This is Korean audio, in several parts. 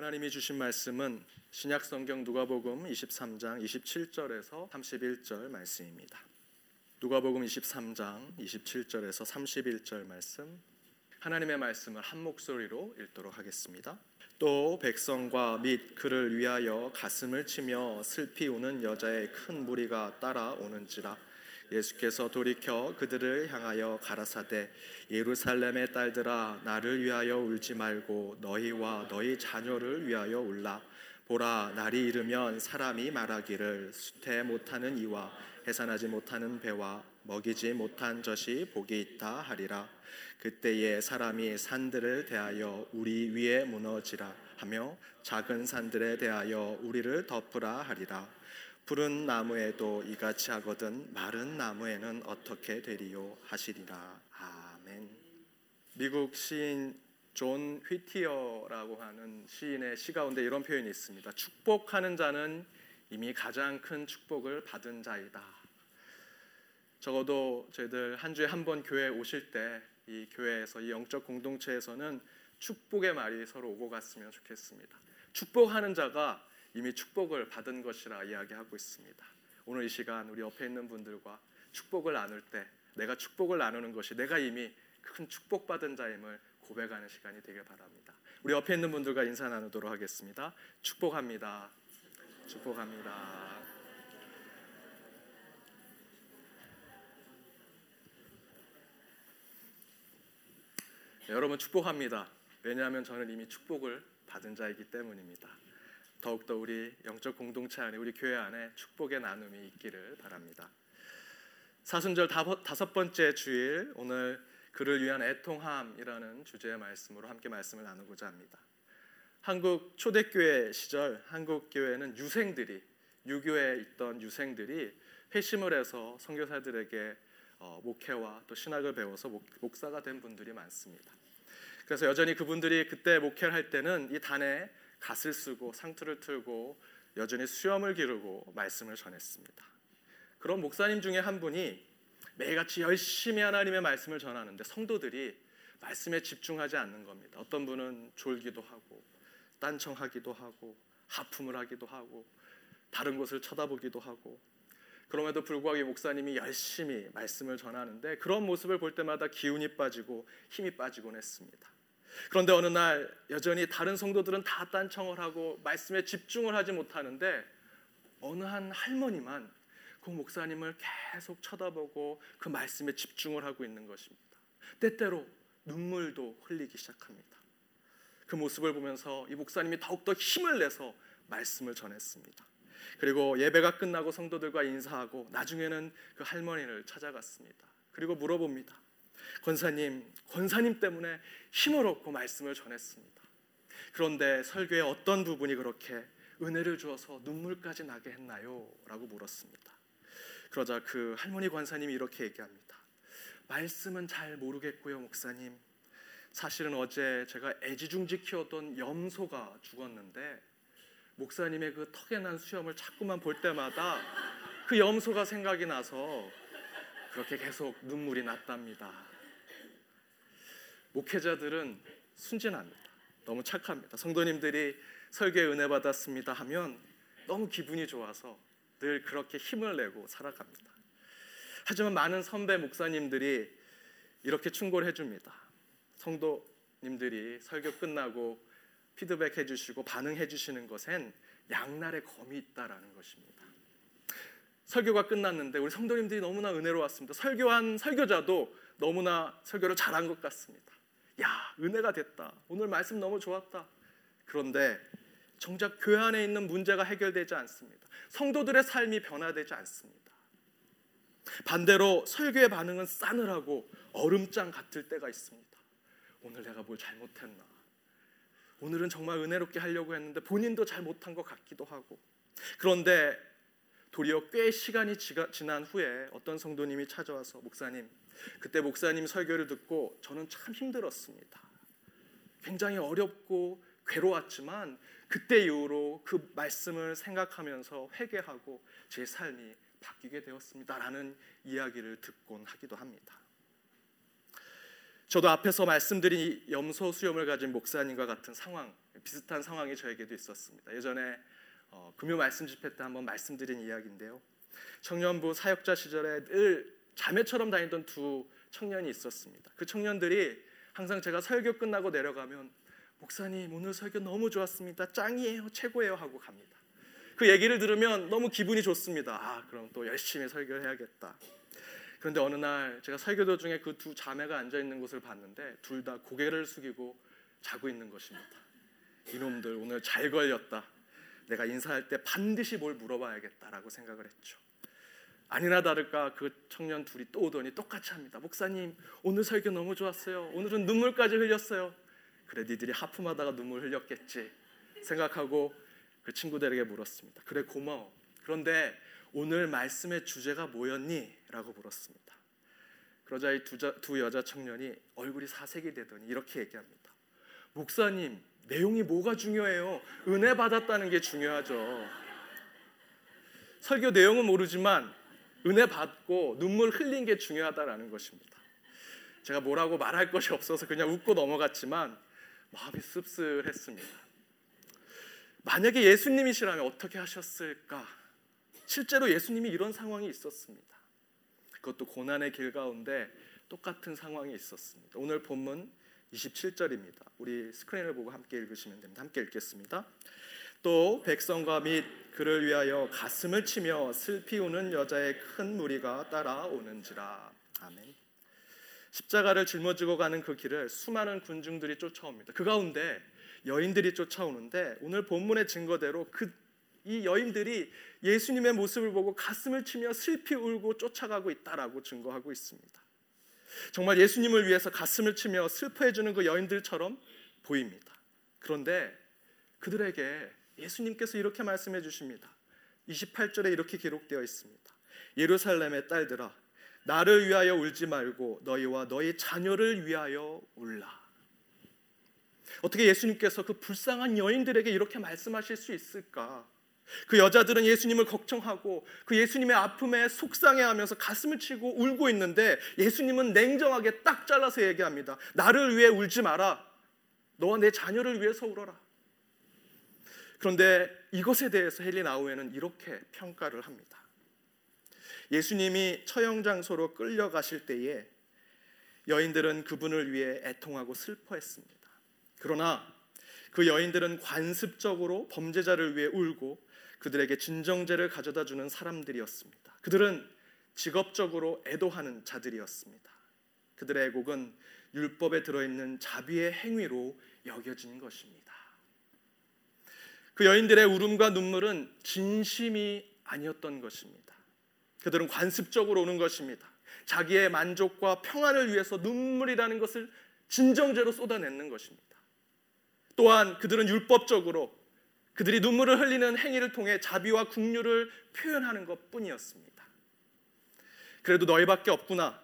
하나님이 주신 말씀은 신약 성경 누가복음 23장 27절에서 31절 말씀입니다. 누가복음 23장 27절에서 31절 말씀 하나님의 말씀을 한 목소리로 읽도록 하겠습니다. 또 백성과 및 그를 위하여 가슴을 치며 슬피 우는 여자의 큰 무리가 따라오는지라 예수께서 돌이켜 그들을 향하여 가라사대 예루살렘의 딸들아 나를 위하여 울지 말고 너희와 너희 자녀를 위하여 울라. 보라 날이 이르면 사람이 말하기를 수태 못하는 이와 해산하지 못하는 배와 먹이지 못한 젖이 복이 있다 하리라. 그때에 사람이 산들을 대하여 우리 위에 무너지라 하며 작은 산들에 대하여 우리를 덮으라 하리라 푸른 나무에도 이같이 하거든 마른 나무에는 어떻게 되리요 하시리라 아멘. 미국 시인 존 휘티어라고 하는 시인의 시 가운데 이런 표현이 있습니다. 축복하는 자는 이미 가장 큰 축복을 받은 자이다. 적어도 저희들 한 주에 한 번 교회 오실 때 이 교회에서 이 영적 공동체에서는 축복의 말이 서로 오고 갔으면 좋겠습니다. 축복하는 자가 이미 축복을 받은 것이라 이야기하고 있습니다. 오늘 이 시간 우리 옆에 있는 분들과 축복을 나눌 때 내가 축복을 나누는 것이 내가 이미 큰 축복받은 자임을 고백하는 시간이 되길 바랍니다. 우리 옆에 있는 분들과 인사 나누도록 하겠습니다. 축복합니다. 축복합니다. 네, 여러분 축복합니다. 왜냐하면 저는 이미 축복을 받은 자이기 때문입니다. 더욱더 우리 영적 공동체 안에 우리 교회 안에 축복의 나눔이 있기를 바랍니다. 사순절 다섯 번째 주일 오늘 그를 위한 애통함이라는 주제의 말씀으로 함께 말씀을 나누고자 합니다. 한국 초대교회 시절 한국 교회는 유생들이 유교에 있던 유생들이 회심을 해서 선교사들에게 어, 목회와 또 신학을 배워서 목, 사가된 분들이 많습니다. 그래서 여전히 그분들이 그때 목회를 할 때는 이 단에 갓을 쓰고 상투를 틀고 여전히 수염을 기르고 말씀을 전했습니다. 그런 목사님 중에 한 분이 매일같이 열심히 하나님의 말씀을 전하는데 성도들이 말씀에 집중하지 않는 겁니다. 어떤 분은 졸기도 하고 딴청하기도 하고 하품을 하기도 하고 다른 곳을 쳐다보기도 하고 그럼에도 불구하고 목사님이 열심히 말씀을 전하는데 그런 모습을 볼 때마다 기운이 빠지고 힘이 빠지곤 했습니다. 그런데 어느 날 여전히 다른 성도들은 다 딴청을 하고 말씀에 집중을 하지 못하는데 어느 한 할머니만 그 목사님을 계속 쳐다보고 그 말씀에 집중을 하고 있는 것입니다. 때때로 눈물도 흘리기 시작합니다. 그 모습을 보면서 이 목사님이 더욱더 힘을 내서 말씀을 전했습니다. 그리고 예배가 끝나고 성도들과 인사하고 나중에는 그 할머니를 찾아갔습니다. 그리고 물어봅니다. 권사님, 권사님 때문에 힘을 얻고 말씀을 전했습니다. 그런데 설교의 어떤 부분이 그렇게 은혜를 주어서 눈물까지 나게 했나요? 라고 물었습니다. 그러자 그 할머니 권사님이 이렇게 얘기합니다. 말씀은 잘 모르겠고요, 목사님. 사실은 어제 제가 애지중지 키웠던 염소가 죽었는데 목사님의 그 턱에 난 수염을 자꾸만 볼 때마다 그 염소가 생각이 나서 그렇게 계속 눈물이 났답니다. 목회자들은 순진합니다. 너무 착합니다. 성도님들이 설교에 은혜 받았습니다 하면 너무 기분이 좋아서 늘 그렇게 힘을 내고 살아갑니다. 하지만 많은 선배 목사님들이 이렇게 충고를 해줍니다. 성도님들이 설교 끝나고 피드백 해 주시고 반응해 주시는 것엔 양날의 검이 있다라는 것입니다. 설교가 끝났는데 우리 성도님들이 너무나 은혜로웠습니다. 설교한 설교자도 너무나 설교를 잘한 것 같습니다. 야, 은혜가 됐다. 오늘 말씀 너무 좋았다. 그런데 정작 교회 안에 있는 문제가 해결되지 않습니다. 성도들의 삶이 변화되지 않습니다. 반대로 설교의 반응은 싸늘하고 얼음장 같을 때가 있습니다. 오늘 내가 뭘 잘못했나? 오늘은 정말 은혜롭게 하려고 했는데 본인도 잘 못한 것 같기도 하고. 그런데 도리어 꽤 시간이 지난 후에 어떤 성도님이 찾아와서 목사님, 그때 목사님 설교를 듣고 저는 참 힘들었습니다. 굉장히 어렵고 괴로웠지만 그때 이후로 그 말씀을 생각하면서 회개하고 제 삶이 바뀌게 되었습니다라는 이야기를 듣곤 하기도 합니다. 저도 앞에서 말씀드린 염소 수염을 가진 목사님과 같은 상황 비슷한 상황이 저에게도 있었습니다. 예전에 어, 금요 말씀 집회 때 한번 말씀드린 이야기인데요. 청년부 사역자 시절에 늘 자매처럼 다니던 두 청년이 있었습니다. 그 청년들이 항상 제가 설교 끝나고 내려가면 목사님 오늘 설교 너무 좋았습니다. 짱이에요, 최고예요 하고 갑니다. 그 얘기를 들으면 너무 기분이 좋습니다. 아 그럼 또 열심히 설교를 해야겠다. 그런데 어느 날 제가 설교 도중에 그 두 자매가 앉아 있는 곳을 봤는데 둘 다 고개를 숙이고 자고 있는 것입니다. 이놈들 오늘 잘 걸렸다. 내가 인사할 때 반드시 뭘 물어봐야겠다라고 생각을 했죠. 아니나 다를까 그 청년 둘이 또 오더니 똑같이 합니다. 목사님 오늘 설교 너무 좋았어요. 오늘은 눈물까지 흘렸어요. 그래 니들이 하품하다가 눈물 흘렸겠지 생각하고 그 친구들에게 물었습니다. 그래 고마워. 그런데 오늘 말씀의 주제가 뭐였니? 라고 물었습니다. 그러자 이 두 여자 청년이 얼굴이 사색이 되더니 이렇게 얘기합니다. 목사님 내용이 뭐가 중요해요? 은혜 받았다는 게 중요하죠. 설교 내용은 모르지만 은혜 받고 눈물 흘린 게 중요하다라는 것입니다. 제가 뭐라고 말할 것이 없어서 그냥 웃고 넘어갔지만 마음이 씁쓸했습니다. 만약에 예수님이시라면 어떻게 하셨을까? 실제로 예수님이 이런 상황이 있었습니다. 그것도 고난의 길 가운데 똑같은 상황이 있었습니다. 오늘 본문 27절입니다. 우리 스크린을 보고 함께 읽으시면 됩니다. 함께 읽겠습니다. 또 백성과 및 그를 위하여 가슴을 치며 슬피 우는 여자의 큰 무리가 따라오는지라. 아멘. 십자가를 짊어지고 가는 그 길을 수많은 군중들이 쫓아옵니다. 그 가운데 여인들이 쫓아오는데 오늘 본문의 증거대로 그 이 여인들이 예수님의 모습을 보고 가슴을 치며 슬피 울고 쫓아가고 있다라고 증거하고 있습니다. 정말 예수님을 위해서 가슴을 치며 슬퍼해 주는 그 여인들처럼 보입니다. 그런데 그들에게 예수님께서 이렇게 말씀해 주십니다. 28절에 이렇게 기록되어 있습니다. 예루살렘의 딸들아 나를 위하여 울지 말고 너희와 너희 자녀를 위하여 울라. 어떻게 예수님께서 그 불쌍한 여인들에게 이렇게 말씀하실 수 있을까? 그 여자들은 예수님을 걱정하고 그 예수님의 아픔에 속상해하면서 가슴을 치고 울고 있는데 예수님은 냉정하게 딱 잘라서 얘기합니다. 나를 위해 울지 마라. 너와 내 자녀를 위해서 울어라. 그런데 이것에 대해서 헬리 나우에는 이렇게 평가를 합니다. 예수님이 처형 장소로 끌려가실 때에 여인들은 그분을 위해 애통하고 슬퍼했습니다. 그러나 그 여인들은 관습적으로 범죄자를 위해 울고 그들에게 진정제를 가져다 주는 사람들이었습니다. 그들은 직업적으로 애도하는 자들이었습니다. 그들의 애곡은 율법에 들어있는 자비의 행위로 여겨진 것입니다. 그 여인들의 울음과 눈물은 진심이 아니었던 것입니다. 그들은 관습적으로 오는 것입니다. 자기의 만족과 평안을 위해서 눈물이라는 것을 진정제로 쏟아내는 것입니다. 또한 그들은 율법적으로 그들이 눈물을 흘리는 행위를 통해 자비와 국류를 표현하는 것 뿐이었습니다. 그래도 너희밖에 없구나.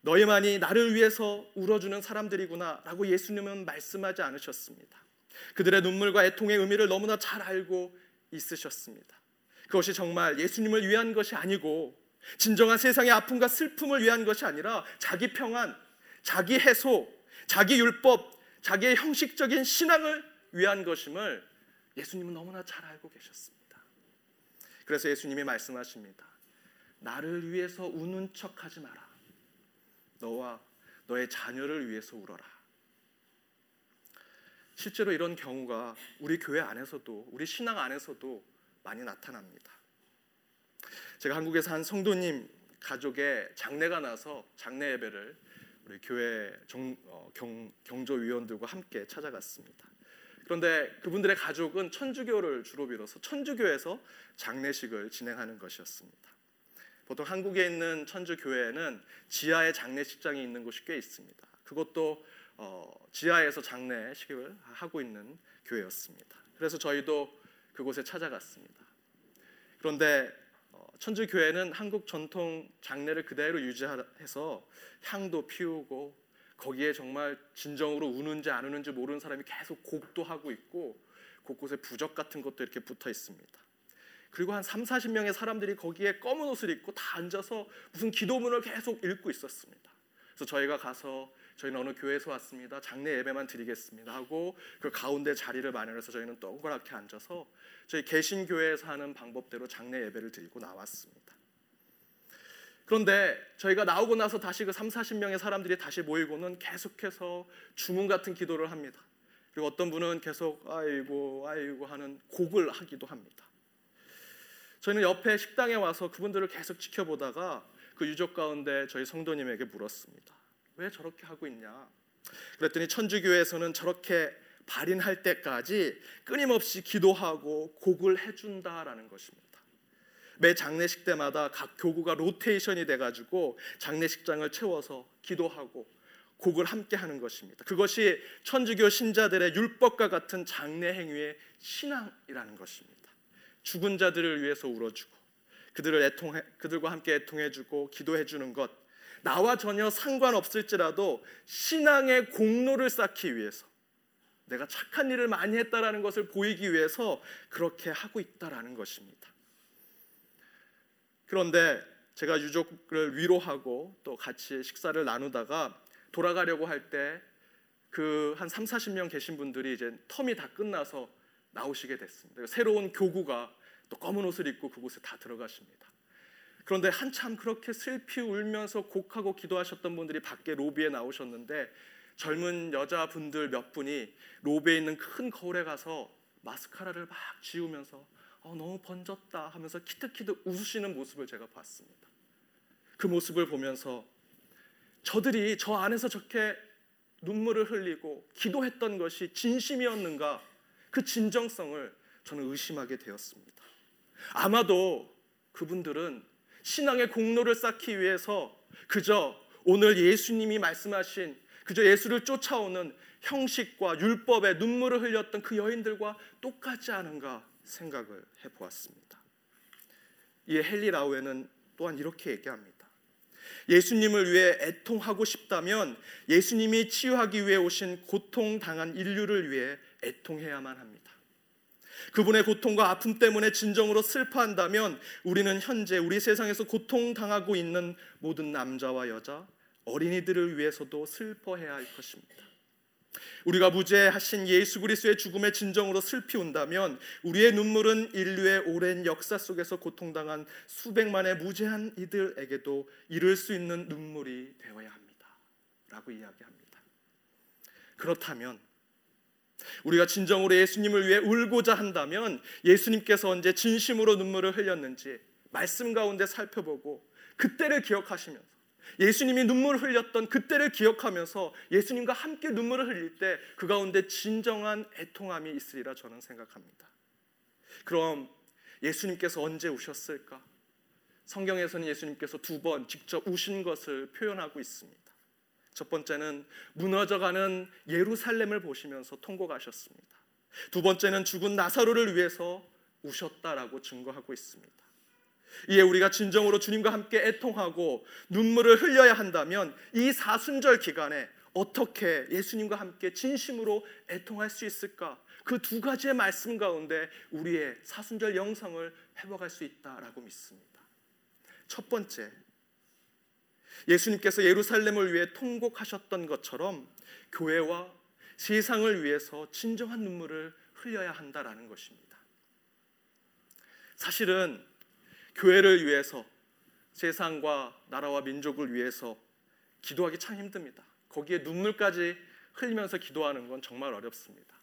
너희만이 나를 위해서 울어주는 사람들이구나. 라고 예수님은 말씀하지 않으셨습니다. 그들의 눈물과 애통의 의미를 너무나 잘 알고 있으셨습니다. 그것이 정말 예수님을 위한 것이 아니고 진정한 세상의 아픔과 슬픔을 위한 것이 아니라 자기 평안, 자기 해소, 자기 율법, 자기의 형식적인 신앙을 위한 것임을 예수님은 너무나 잘 알고 계셨습니다. 그래서 예수님이 말씀하십니다. 나를 위해서 우는 척하지 마라. 너와 너의 자녀를 위해서 울어라. 실제로 이런 경우가 우리 교회 안에서도 우리 신앙 안에서도 많이 나타납니다. 제가 한국에서 한 성도님 가족의 장례가 나서 장례 예배를 우리 교회 정, 어, 경, 경조위원들과 함께 찾아갔습니다. 그런데 그분들의 가족은 천주교를 주로 빌어서 천주교에서 장례식을 진행하는 것이었습니다. 보통 한국에 있는 천주교회는 지하에 장례식장이 있는 곳이 꽤 있습니다. 그것도 어, 지하에서 장례식을 하고 있는 교회였습니다. 그래서 저희도 그곳에 찾아갔습니다. 그런데 천주 교회는 한국 전통 장례를 그대로 유지해서 향도 피우고 거기에 정말 진정으로 우는지 안 우는지 모르는 사람이 계속 곡도 하고 있고 곳곳에 부적 같은 것도 이렇게 붙어 있습니다. 그리고 한 3, 40명의 사람들이 거기에 검은 옷을 입고 다 앉아서 무슨 기도문을 계속 읽고 있었습니다. 그래서 저희가 가서 저희는 어느 교회에서 왔습니다. 장례 예배만 드리겠습니다 하고 그 가운데 자리를 마련해서 저희는 동그랗게 앉아서 저희 개신교회에서 하는 방법대로 장례 예배를 드리고 나왔습니다. 그런데 저희가 나오고 나서 다시 그 3, 40명의 사람들이 다시 모이고는 계속해서 주문 같은 기도를 합니다. 그리고 어떤 분은 계속 아이고 아이고 하는 곡을 하기도 합니다. 저희는 옆에 식당에 와서 그분들을 계속 지켜보다가 그 유족 가운데 저희 성도님에게 물었습니다. 왜 저렇게 하고 있냐? 그랬더니 천주교에서는 저렇게 발인할 때까지 끊임없이 기도하고 곡을 해준다라는 것입니다. 매 장례식 때마다 각 교구가 로테이션이 돼가지고 장례식장을 채워서 기도하고 곡을 함께 하는 것입니다. 그것이 천주교 신자들의 율법과 같은 장례 행위의 신앙이라는 것입니다. 죽은 자들을 위해서 울어주고 그들을 애통해 그들과 함께 애통해주고 기도해주는 것 나와 전혀 상관없을지라도 신앙의 공로를 쌓기 위해서 내가 착한 일을 많이 했다라는 것을 보이기 위해서 그렇게 하고 있다라는 것입니다. 그런데 제가 유족을 위로하고 또 같이 식사를 나누다가 돌아가려고 할 때 그 한 3, 40명 계신 분들이 이제 텀이 다 끝나서 나오시게 됐습니다. 새로운 교구가 또 검은 옷을 입고 그곳에 다 들어가십니다. 그런데 한참 그렇게 슬피 울면서 곡하고 기도하셨던 분들이 밖에 로비에 나오셨는데 젊은 여자분들 몇 분이 로비에 있는 큰 거울에 가서 마스카라를 막 지우면서 어, 너무 번졌다 하면서 키득키득 웃으시는 모습을 제가 봤습니다. 그 모습을 보면서 저들이 저 안에서 저렇게 눈물을 흘리고 기도했던 것이 진심이었는가 그 진정성을 저는 의심하게 되었습니다. 아마도 그분들은 신앙의 공로를 쌓기 위해서 그저 오늘 예수님이 말씀하신 그저 예수를 쫓아오는 형식과 율법에 눈물을 흘렸던 그 여인들과 똑같지 않은가 생각을 해보았습니다. 이 헨리 라우에는 또한 이렇게 얘기합니다. 예수님을 위해 애통하고 싶다면 예수님이 치유하기 위해 오신 고통 당한 인류를 위해 애통해야만 합니다. 그분의 고통과 아픔 때문에 진정으로 슬퍼한다면 우리는 현재 우리 세상에서 고통당하고 있는 모든 남자와 여자, 어린이들을 위해서도 슬퍼해야 할 것입니다. 우리가 무죄하신 예수 그리스도의 죽음의 진정으로 슬피 운다면 우리의 눈물은 인류의 오랜 역사 속에서 고통당한 수백만의 무죄한 이들에게도 이룰 수 있는 눈물이 되어야 합니다. 라고 이야기합니다. 그렇다면 우리가 진정으로 예수님을 위해 울고자 한다면 예수님께서 언제 진심으로 눈물을 흘렸는지 말씀 가운데 살펴보고 그때를 기억하시면서 예수님이 눈물을 흘렸던 그때를 기억하면서 예수님과 함께 눈물을 흘릴 때 그 가운데 진정한 애통함이 있으리라 저는 생각합니다. 그럼 예수님께서 언제 우셨을까? 성경에서는 예수님께서 두 번 직접 우신 것을 표현하고 있습니다. 첫 번째는 무너져가는 예루살렘을 보시면서 통곡하셨습니다. 두 번째는 죽은 나사로를 위해서 우셨다라고 증거하고 있습니다. 이에 우리가 진정으로 주님과 함께 애통하고 눈물을 흘려야 한다면 이 사순절 기간에 어떻게 예수님과 함께 진심으로 애통할 수 있을까? 그 두 가지의 말씀 가운데 우리의 사순절 영성을 회복할 수 있다라고 믿습니다. 첫 번째, 예수님께서 예루살렘을 위해 통곡하셨던 것처럼 교회와 세상을 위해서 진정한 눈물을 흘려야 한다라는 것입니다. 사실은 교회를 위해서 세상과 나라와 민족을 위해서 기도하기 참 힘듭니다. 거기에 눈물까지 흘리면서 기도하는 건 정말 어렵습니다.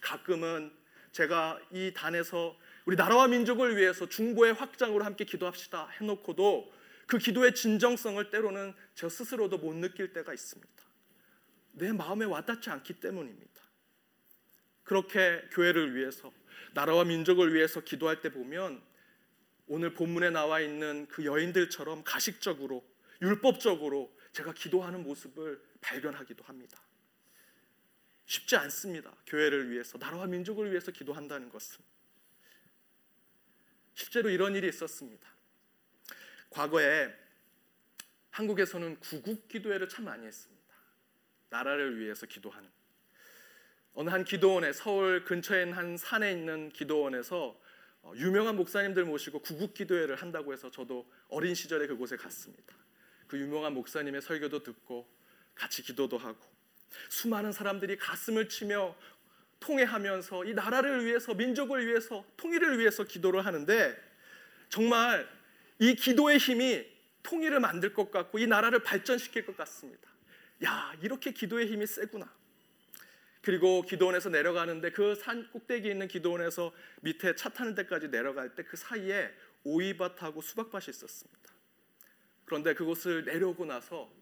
가끔은 제가 이 단에서 우리 나라와 민족을 위해서 중보의 확장으로 함께 기도합시다 해놓고도 그 기도의 진정성을 때로는 저 스스로도 못 느낄 때가 있습니다. 내 마음에 와닿지 않기 때문입니다. 그렇게 교회를 위해서 나라와 민족을 위해서 기도할 때 보면 오늘 본문에 나와 있는 그 여인들처럼 가식적으로 율법적으로 제가 기도하는 모습을 발견하기도 합니다. 쉽지 않습니다. 교회를 위해서 나라와 민족을 위해서 기도한다는 것은 실제로 이런 일이 있었습니다. 과거에 한국에서는 구국 기도회를 참 많이 했습니다. 나라를 위해서 기도하는 어느 한 기도원에 서울 근처에 있는 한 산에 있는 기도원에서 어, 유명한 목사님들 모시고 구국 기도회를 한다고 해서 저도 어린 시절에 그곳에 갔습니다. 그 유명한 목사님의 설교도 듣고 같이 기도도 하고 수많은 사람들이 가슴을 치며 통회하면서 이 나라를 위해서 민족을 위해서 통일을 위해서 기도를 하는데 정말 이 기도의 힘이 통일을 만들 것 같고 이 나라를 발전시킬 것 같습니다. 야, 이렇게 기도의 힘이 세구나. 그리고 기도원에서 내려가는데 그 산 꼭대기에 있는 기도원에서 밑에 차 타는 데까지 내려갈 때 그 사이에 오이밭하고 수박밭이 있었습니다. 그런데 그곳을 내려오고 나서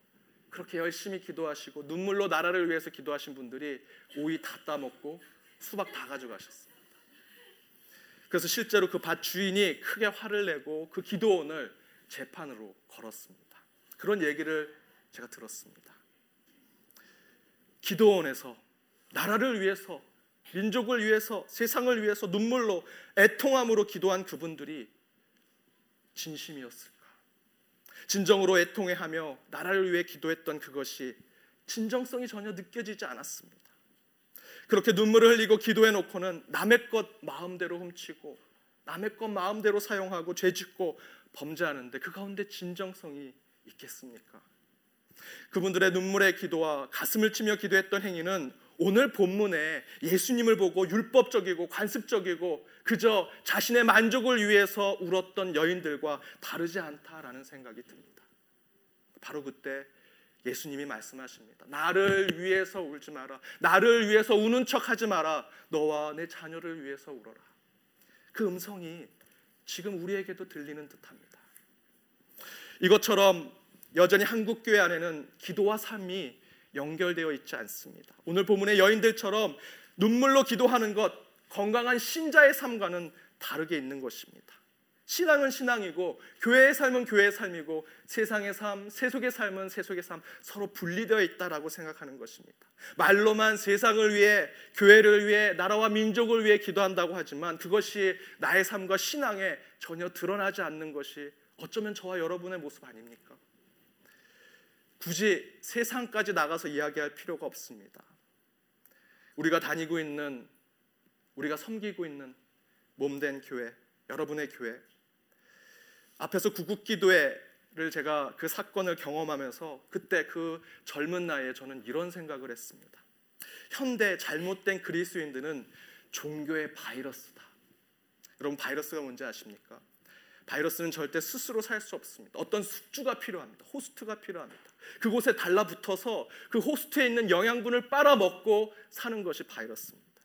그렇게 열심히 기도하시고 눈물로 나라를 위해서 기도하신 분들이 오이 다 따먹고 수박 다 가져가셨습니다. 그래서 실제로 그 밭 주인이 크게 화를 내고 그 기도원을 재판으로 걸었습니다. 그런 얘기를 제가 들었습니다. 기도원에서 나라를 위해서 민족을 위해서 세상을 위해서 눈물로 애통함으로 기도한 그분들이 진심이었을까? 진정으로 애통해하며 나라를 위해 기도했던 그것이 진정성이 전혀 느껴지지 않았습니다. 그렇게 눈물을 흘리고 기도해 놓고는 남의 것 마음대로 훔치고 남의 것 마음대로 사용하고 죄짓고 범죄하는데 그 가운데 진정성이 있겠습니까? 그분들의 눈물의 기도와 가슴을 치며 기도했던 행위는 오늘 본문에 예수님을 보고 율법적이고 관습적이고 그저 자신의 만족을 위해서 울었던 여인들과 다르지 않다라는 생각이 듭니다. 바로 그때 예수님이 말씀하십니다. 나를 위해서 울지 마라. 나를 위해서 우는 척 하지 마라. 너와 내 자녀를 위해서 울어라. 그 음성이 지금 우리에게도 들리는 듯합니다. 이것처럼 여전히 한국 교회 안에는 기도와 삶이 연결되어 있지 않습니다. 오늘 본문의 여인들처럼 눈물로 기도하는 것 건강한 신자의 삶과는 다르게 있는 것입니다. 신앙은 신앙이고 교회의 삶은 교회의 삶이고 세상의 삶, 세속의 삶은 세속의 삶 서로 분리되어 있다라고 생각하는 것입니다. 말로만 세상을 위해 교회를 위해 나라와 민족을 위해 기도한다고 하지만 그것이 나의 삶과 신앙에 전혀 드러나지 않는 것이 어쩌면 저와 여러분의 모습 아닙니까? 굳이 세상까지 나가서 이야기할 필요가 없습니다. 우리가 다니고 있는 우리가 섬기고 있는 몸된 교회, 여러분의 교회. 앞에서 구국 기도회를 제가 그 사건을 경험하면서 그때 그 젊은 나이에 저는 이런 생각을 했습니다. 현대 잘못된 그리스도인들은 종교의 바이러스다. 여러분 바이러스가 뭔지 아십니까? 바이러스는 절대 스스로 살 수 없습니다. 어떤 숙주가 필요합니다. 호스트가 필요합니다. 그곳에 달라붙어서 그 호스트에 있는 영양분을 빨아먹고 사는 것이 바이러스입니다.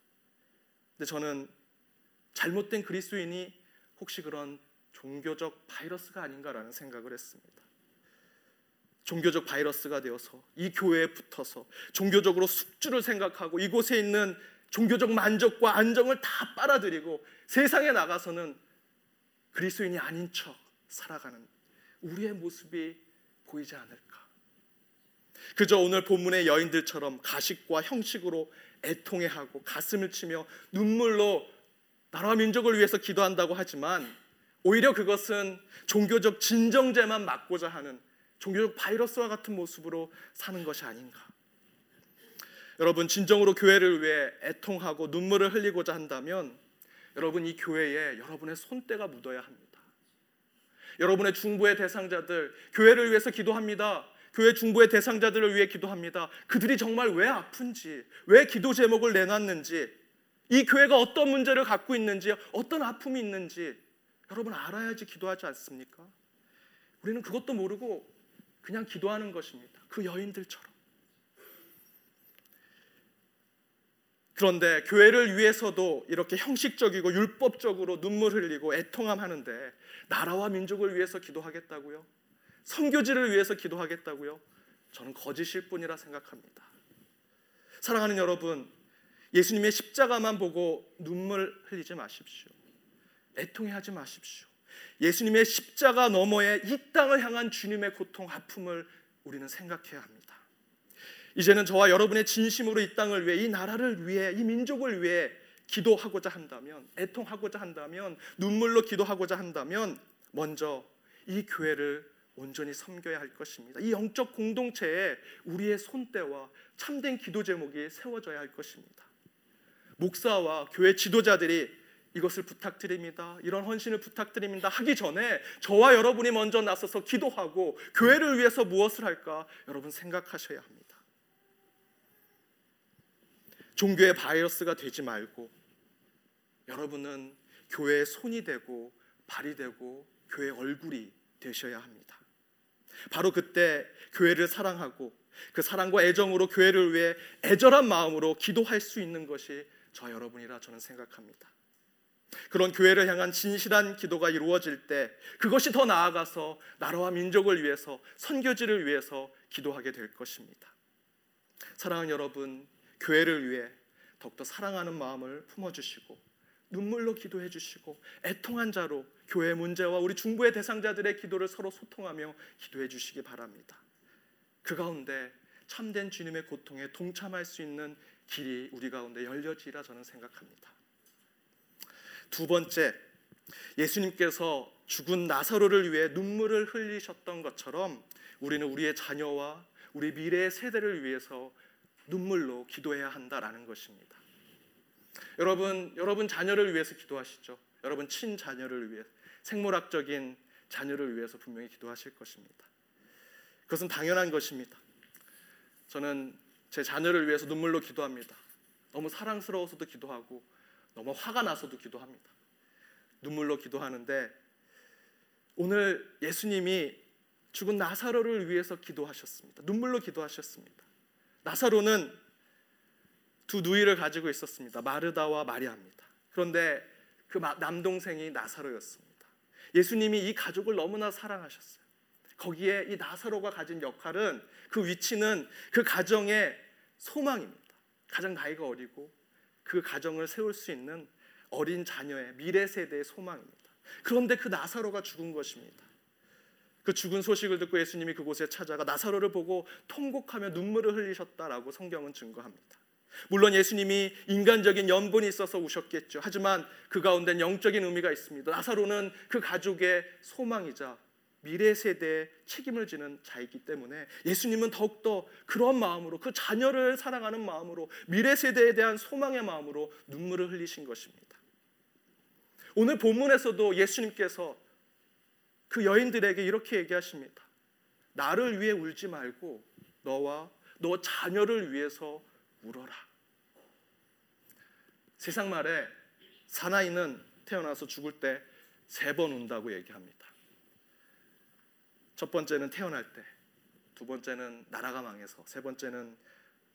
근데 저는 잘못된 그리스도인이 혹시 그런 종교적 바이러스가 아닌가라는 생각을 했습니다. 종교적 바이러스가 되어서 이 교회에 붙어서 종교적으로 숙주를 생각하고 이곳에 있는 종교적 만족과 안정을 다 빨아들이고 세상에 나가서는 그리스도인이 아닌 척 살아가는 우리의 모습이 보이지 않을까? 그저 오늘 본문의 여인들처럼 가식과 형식으로 애통해하고 가슴을 치며 눈물로 나라와 민족을 위해서 기도한다고 하지만 오히려 그것은 종교적 진정제만 막고자 하는 종교적 바이러스와 같은 모습으로 사는 것이 아닌가. 여러분 진정으로 교회를 위해 애통하고 눈물을 흘리고자 한다면 여러분 이 교회에 여러분의 손때가 묻어야 합니다. 여러분의 중보의 대상자들 교회를 위해서 기도합니다. 교회 중보의 대상자들을 위해 기도합니다. 그들이 정말 왜 아픈지, 왜 기도 제목을 내놨는지, 이 교회가 어떤 문제를 갖고 있는지, 어떤 아픔이 있는지 여러분 알아야지 기도하지 않습니까? 우리는 그것도 모르고 그냥 기도하는 것입니다. 그 여인들처럼. 그런데 교회를 위해서도 이렇게 형식적이고 율법적으로 눈물 흘리고 애통함하는데 나라와 민족을 위해서 기도하겠다고요? 선교지를 위해서 기도하겠다고요? 저는 거짓일 뿐이라 생각합니다. 사랑하는 여러분, 예수님의 십자가만 보고 눈물 흘리지 마십시오. 애통해하지 마십시오. 예수님의 십자가 너머에 이 땅을 향한 주님의 고통, 아픔을 우리는 생각해야 합니다. 이제는 저와 여러분의 진심으로 이 땅을 위해 이 나라를 위해 이 민족을 위해 기도하고자 한다면 애통하고자 한다면 눈물로 기도하고자 한다면 먼저 이 교회를 온전히 섬겨야 할 것입니다. 이 영적 공동체에 우리의 손때와 참된 기도 제목이 세워져야 할 것입니다. 목사와 교회 지도자들이 이것을 부탁드립니다. 이런 헌신을 부탁드립니다. 하기 전에 저와 여러분이 먼저 나서서 기도하고 교회를 위해서 무엇을 할까 여러분 생각하셔야 합니다. 종교의 바이러스가 되지 말고 여러분은 교회의 손이 되고 발이 되고 교회 얼굴이 되셔야 합니다. 바로 그때 교회를 사랑하고 그 사랑과 애정으로 교회를 위해 애절한 마음으로 기도할 수 있는 것이 저 여러분이라 저는 생각합니다. 그런 교회를 향한 진실한 기도가 이루어질 때 그것이 더 나아가서 나라와 민족을 위해서 선교지를 위해서 기도하게 될 것입니다. 사랑하는 여러분, 교회를 위해 더욱더 사랑하는 마음을 품어주시고 눈물로 기도해 주시고 애통한 자로 교회 문제와 우리 중보의 대상자들의 기도를 서로 소통하며 기도해 주시기 바랍니다. 그 가운데 참된 주님의 고통에 동참할 수 있는 길이 우리 가운데 열려지라 저는 생각합니다. 두 번째, 예수님께서 죽은 나사로를 위해 눈물을 흘리셨던 것처럼 우리는 우리의 자녀와 우리 미래의 세대를 위해서 눈물로 기도해야 한다라는 것입니다. 여러분, 여러분 자녀를 위해서 기도하시죠. 여러분 친자녀를 위해 생물학적인 자녀를 위해서 분명히 기도하실 것입니다. 그것은 당연한 것입니다. 저는 제 자녀를 위해서 눈물로 기도합니다. 너무 사랑스러워서도 기도하고 너무 화가 나서도 기도합니다. 눈물로 기도하는데 오늘 예수님이 죽은 나사로를 위해서 기도하셨습니다. 눈물로 기도하셨습니다. 나사로는 두 누이를 가지고 있었습니다. 마르다와 마리아입니다. 그런데 그 남동생이 나사로였습니다. 예수님이 이 가족을 너무나 사랑하셨어요. 거기에 이 나사로가 가진 역할은 그 위치는 그 가정의 소망입니다. 가장 나이가 어리고 그 가정을 세울 수 있는 어린 자녀의 미래 세대의 소망입니다. 그런데 그 나사로가 죽은 것입니다. 그 죽은 소식을 듣고 예수님이 그곳에 찾아가 나사로를 보고 통곡하며 눈물을 흘리셨다라고 성경은 증거합니다. 물론 예수님이 인간적인 연분이 있어서 우셨겠죠. 하지만 그 가운데 영적인 의미가 있습니다. 나사로는 그 가족의 소망이자 미래 세대에 책임을 지는 자이기 때문에 예수님은 더욱더 그런 마음으로 그 자녀를 사랑하는 마음으로 미래 세대에 대한 소망의 마음으로 눈물을 흘리신 것입니다. 오늘 본문에서도 예수님께서 그 여인들에게 이렇게 얘기하십니다. 나를 위해 울지 말고 너와 너 자녀를 위해서 울어라. 세상 말에 사나이는 태어나서 죽을 때 세 번 운다고 얘기합니다. 첫 번째는 태어날 때, 두 번째는 나라가 망해서, 세 번째는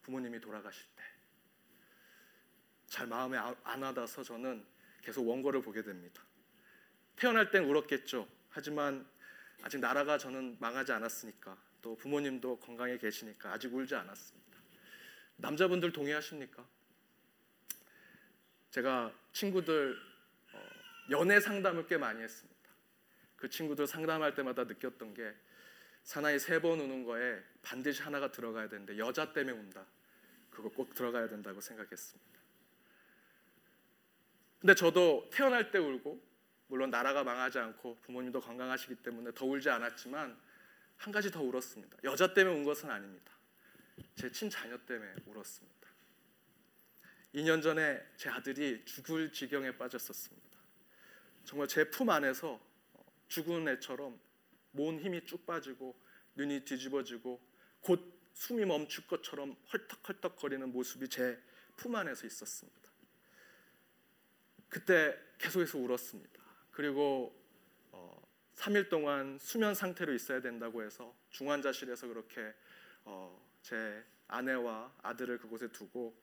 부모님이 돌아가실 때. 잘 마음에 안 와닿아서 저는 계속 원고를 보게 됩니다. 태어날 땐 울었겠죠. 하지만 아직 나라가 저는 망하지 않았으니까 또 부모님도 건강해 계시니까 아직 울지 않았습니다. 남자분들 동의하십니까? 제가 친구들 어, 연애 상담을 꽤 많이 했습니다. 그 친구들 상담할 때마다 느꼈던 게 사나이 세 번 우는 거에 반드시 하나가 들어가야 되는데 여자 때문에 운다. 그거 꼭 들어가야 된다고 생각했습니다. 근데 저도 태어날 때 울고 물론 나라가 망하지 않고 부모님도 건강하시기 때문에 더 울지 않았지만 한 가지 더 울었습니다. 여자 때문에 운 것은 아닙니다. 제 친자녀 때문에 울었습니다. 2년 전에 제 아들이 죽을 지경에 빠졌었습니다. 정말 제 품 안에서 죽은 애처럼 몸 힘이 쭉 빠지고 눈이 뒤집어지고 곧 숨이 멈출 것처럼 헐떡헐떡거리는 모습이 제 품 안에서 있었습니다. 그때 계속해서 울었습니다. 그리고 어, 3일 동안 수면 상태로 있어야 된다고 해서 중환자실에서 그렇게 어, 제 아내와 아들을 그곳에 두고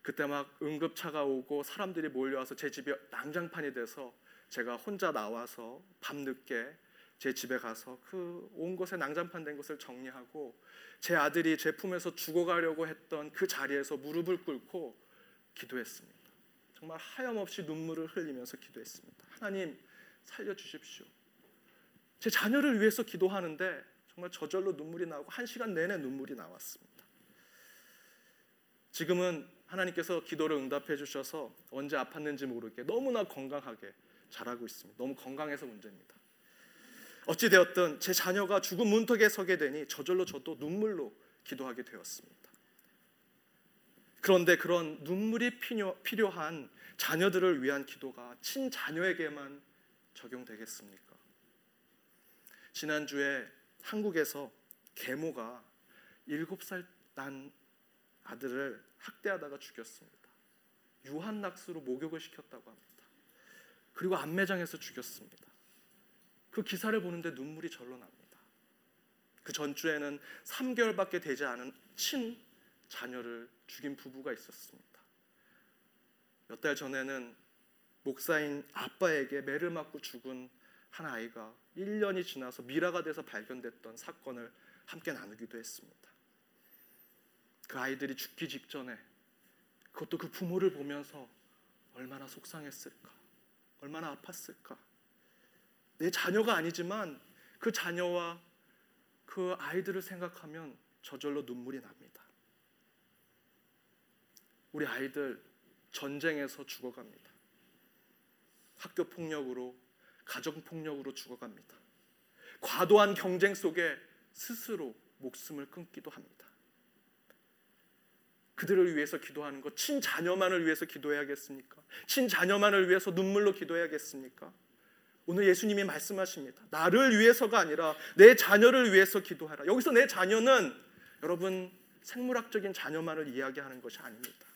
그때 막 응급차가 오고 사람들이 몰려와서 제 집이 난장판이 돼서 제가 혼자 나와서 밤늦게 제 집에 가서 그 온 곳에 난장판 된 것을 정리하고 제 아들이 제 품에서 죽어가려고 했던 그 자리에서 무릎을 꿇고 기도했습니다. 정말 하염없이 눈물을 흘리면서 기도했습니다. 하나님 살려 주십시오. 제 자녀를 위해서 기도하는데 정말 저절로 눈물이 나오고 한 시간 내내 눈물이 나왔습니다. 지금은 하나님께서 기도를 응답해 주셔서 언제 아팠는지 모르게 너무나 건강하게 자라고 있습니다. 너무 건강해서 문제입니다. 어찌 되었든 제 자녀가 죽은 문턱에 서게 되니 저절로 저도 눈물로 기도하게 되었습니다. 그런데 그런 눈물이 필요, 한 자녀들을 위한 기도가 친자녀에게만 적용되겠습니까? 지난주에 한국에서 계모가 7살 난 아들을 학대하다가 죽였습니다. 유한 낙수로 목욕을 시켰다고 합니다. 그리고 안매장에서 죽였습니다. 그 기사를 보는데 눈물이 절로 납니다. 그 전주에는 3개월밖에 되지 않은 친 자녀를 죽인 부부가 있었습니다. 몇 달 전에는 목사인 아빠에게 매를 맞고 죽은 한 아이가 1년이 지나서 미라가 돼서 발견됐던 사건을 함께 나누기도 했습니다. 그 아이들이 죽기 직전에 그것도 그 부모를 보면서 얼마나 속상했을까, 얼마나 아팠을까. 내 자녀가 아니지만 그 자녀와 그 아이들을 생각하면 저절로 눈물이 납니다. 우리 아이들 전쟁에서 죽어갑니다. 학교 폭력으로, 가정 폭력으로 죽어갑니다. 과도한 경쟁 속에 스스로 목숨을 끊기도 합니다. 그들을 위해서 기도하는 것, 친자녀만을 위해서 기도해야겠습니까? 친자녀만을 위해서 눈물로 기도해야겠습니까? 오늘 예수님이 말씀하십니다. 나를 위해서가 아니라 내 자녀를 위해서 기도하라. 여기서 내 자녀는 여러분 생물학적인 자녀만을 이야기하는 것이 아닙니다.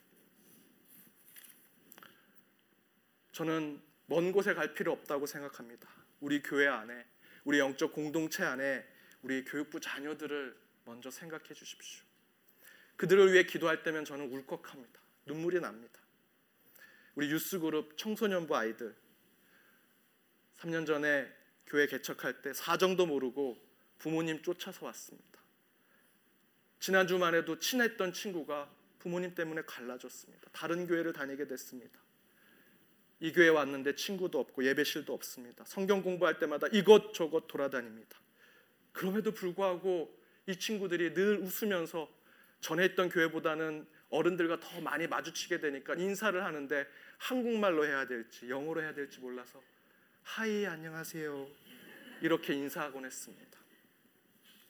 저는 먼 곳에 갈 필요 없다고 생각합니다. 우리 교회 안에, 우리 영적 공동체 안에 우리 교육부 자녀들을 먼저 생각해 주십시오. 그들을 위해 기도할 때면 저는 울컥합니다. 눈물이 납니다. 우리 유스그룹 청소년부 아이들 3년 전에 교회 개척할 때 사정도 모르고 부모님 쫓아서 왔습니다. 지난 주만 해도 친했던 친구가 부모님 때문에 갈라졌습니다. 다른 교회를 다니게 됐습니다. 이 교회 왔는데 친구도 없고 예배실도 없습니다. 성경 공부할 때마다 이것저것 돌아다닙니다. 그럼에도 불구하고 이 친구들이 늘 웃으면서 전에 있던 교회보다는 어른들과 더 많이 마주치게 되니까 인사를 하는데 한국말로 해야 될지 영어로 해야 될지 몰라서 하이 안녕하세요 이렇게 인사하곤 했습니다.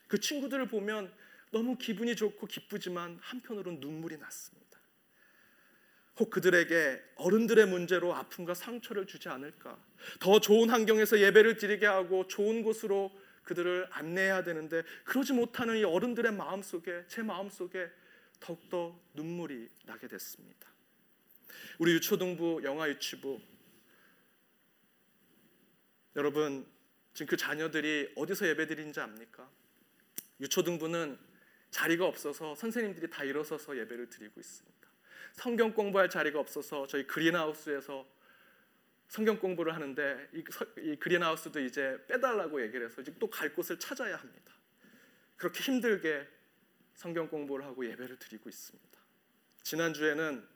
그 친구들을 보면 너무 기분이 좋고 기쁘지만 한편으로는 눈물이 났습니다. 혹 그들에게 어른들의 문제로 아픔과 상처를 주지 않을까? 더 좋은 환경에서 예배를 드리게 하고 좋은 곳으로 그들을 안내해야 되는데 그러지 못하는 이 어른들의 마음 속에 제 마음 속에 더욱더 눈물이 나게 됐습니다. 우리 유초등부 영아 유치부 여러분 지금 그 자녀들이 어디서 예배드리는지 압니까? 유초등부는 자리가 없어서 선생님들이 다 일어서서 예배를 드리고 있습니다. 성경 공부할 자리가 없어서 저희 그린하우스에서 성경 공부를 하는데 이, 이 그린하우스도 이제 빼달라고 얘기를 해서 또 갈 곳을 찾아야 합니다. 그렇게 힘들게 성경 공부를 하고 예배를 드리고 있습니다. 지난 주에는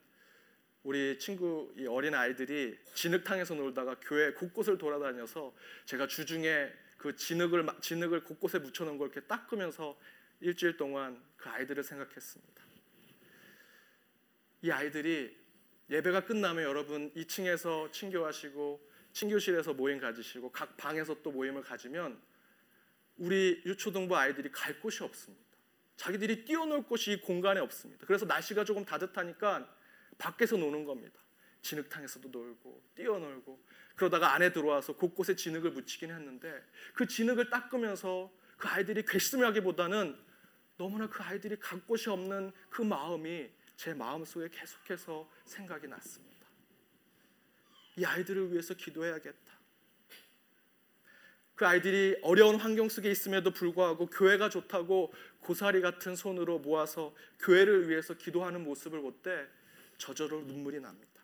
우리 친구 이 어린 아이들이 진흙탕에서 놀다가 교회 곳곳을 돌아다녀서 제가 주중에 그 진흙을 진흙을 곳곳에 묻혀 놓은 걸 이렇게 닦으면서 일주일 동안 그 아이들을 생각했습니다. 이 아이들이 예배가 끝나면 여러분 2층에서 친교하시고 친교실에서 모임 가지시고 각 방에서 또 모임을 가지면 우리 유초등부 아이들이 갈 곳이 없습니다. 자기들이 뛰어놀 곳이 이 공간에 없습니다. 그래서 날씨가 조금 따뜻하니까 밖에서 노는 겁니다. 진흙탕에서도 놀고 뛰어놀고 그러다가 안에 들어와서 곳곳에 진흙을 묻히긴 했는데 그 진흙을 닦으면서 그 아이들이 괘씸하기보다는 너무나 그 아이들이 갈 곳이 없는 그 마음이 제 마음속에 계속해서 생각이 났습니다. 이 아이들을 위해서 기도해야겠다. 그 아이들이 어려운 환경 속에 있음에도 불구하고 교회가 좋다고 고사리 같은 손으로 모아서 교회를 위해서 기도하는 모습을 볼 때 저절로 눈물이 납니다.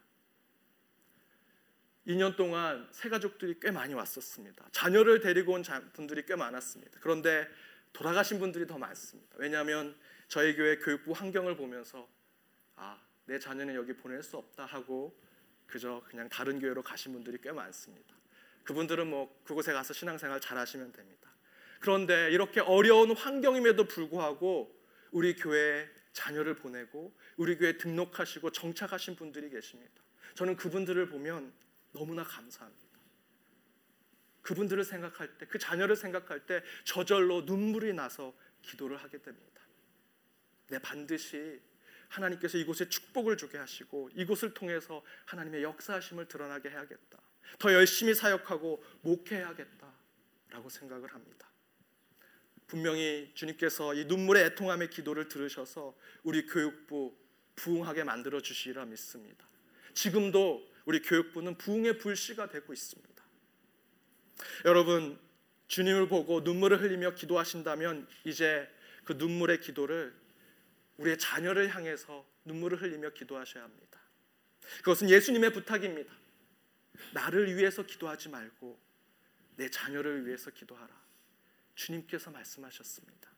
2년 동안 새 가족들이 꽤 많이 왔었습니다. 자녀를 데리고 온 분들이 꽤 많았습니다. 그런데 돌아가신 분들이 더 많습니다. 왜냐하면 저희 교회 교육부 환경을 보면서 아, 내 자녀는 여기 보낼 수 없다 하고 그저 그냥 다른 교회로 가신 분들이 꽤 많습니다. 그분들은 뭐 그곳에 가서 신앙생활 잘 하시면 됩니다. 그런데 이렇게 어려운 환경임에도 불구하고 우리 교회에 자녀를 보내고 우리 교회에 등록하시고 정착하신 분들이 계십니다. 저는 그분들을 보면 너무나 감사합니다. 그분들을 생각할 때, 그 자녀를 생각할 때 저절로 눈물이 나서 기도를 하게 됩니다. 내 반드시 하나님께서 이곳에 축복을 주게 하시고 이곳을 통해서 하나님의 역사하심을 드러나게 해야겠다. 더 열심히 사역하고 목회해야겠다라고 생각을 합니다. 분명히 주님께서 이 눈물의 애통함의 기도를 들으셔서 우리 교육부 부흥하게 만들어 주시리라 믿습니다. 지금도 우리 교육부는 부흥의 불씨가 되고 있습니다. 여러분 주님을 보고 눈물을 흘리며 기도하신다면 이제 그 눈물의 기도를 우리의 자녀를 향해서 눈물을 흘리며 기도하셔야 합니다. 그것은 예수님의 부탁입니다. 나를 위해서 기도하지 말고 내 자녀를 위해서 기도하라. 주님께서 말씀하셨습니다.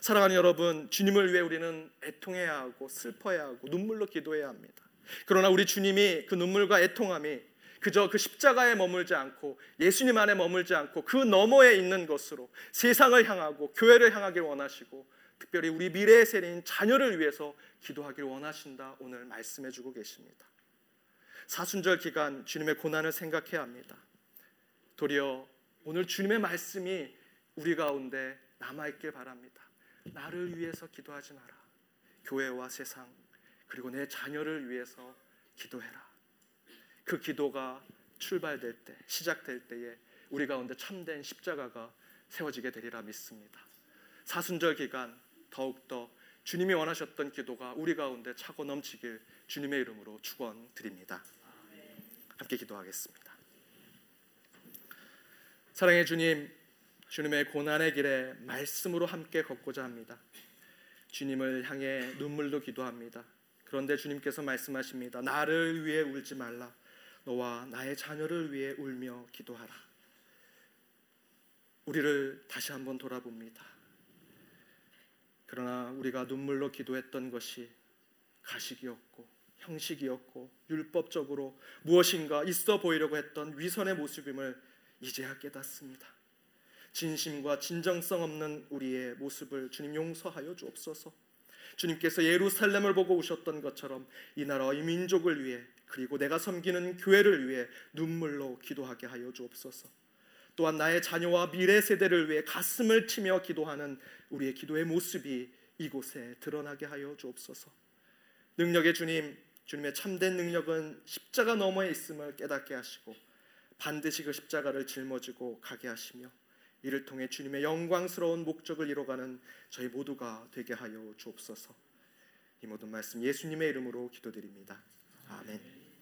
사랑하는 여러분, 주님을 위해 우리는 애통해야 하고 슬퍼해야 하고 눈물로 기도해야 합니다. 그러나 우리 주님이 그 눈물과 애통함이 그저 그 십자가에 머물지 않고 예수님 안에 머물지 않고 그 너머에 있는 것으로 세상을 향하고 교회를 향하길 원하시고 특별히 우리 미래의 세대인 자녀를 위해서 기도하길 원하신다 오늘 말씀해 주고 계십니다. 사순절 기간 주님의 고난을 생각해야 합니다. 도리어 오늘 주님의 말씀이 우리 가운데 남아 있길 바랍니다. 나를 위해서 기도하지 마라. 교회와 세상 그리고 내 자녀를 위해서 기도해라. 그 기도가 출발될 때, 시작될 때에 우리 가운데 참된 십자가가 세워지게 되리라 믿습니다. 사순절 기간 더욱더 주님이 원하셨던 기도가 우리 가운데 차고 넘치길 주님의 이름으로 축원드립니다. 함께 기도하겠습니다. 사랑의 주님, 주님의 고난의 길에 말씀으로 함께 걷고자 합니다. 주님을 향해 눈물로 기도합니다. 그런데 주님께서 말씀하십니다. 나를 위해 울지 말라. 너와 나의 자녀를 위해 울며 기도하라. 우리를 다시 한번 돌아봅니다. 그러나 우리가 눈물로 기도했던 것이 가식이었고 형식이었고 율법적으로 무엇인가 있어 보이려고 했던 위선의 모습임을 이제야 깨닫습니다. 진심과 진정성 없는 우리의 모습을 주님 용서하여 주옵소서. 주님께서 예루살렘을 보고 오셨던 것처럼 이 나라와 이 민족을 위해 그리고 내가 섬기는 교회를 위해 눈물로 기도하게 하여 주옵소서. 또한 나의 자녀와 미래 세대를 위해 가슴을 치며 기도하는 우리의 기도의 모습이 이곳에 드러나게 하여 주옵소서. 능력의 주님, 주님의 참된 능력은 십자가 너머에 있음을 깨닫게 하시고 반드시 그 십자가를 짊어지고 가게 하시며 이를 통해 주님의 영광스러운 목적을 이뤄가는 저희 모두가 되게 하여 주옵소서. 이 모든 말씀 예수님의 이름으로 기도드립니다. 아멘.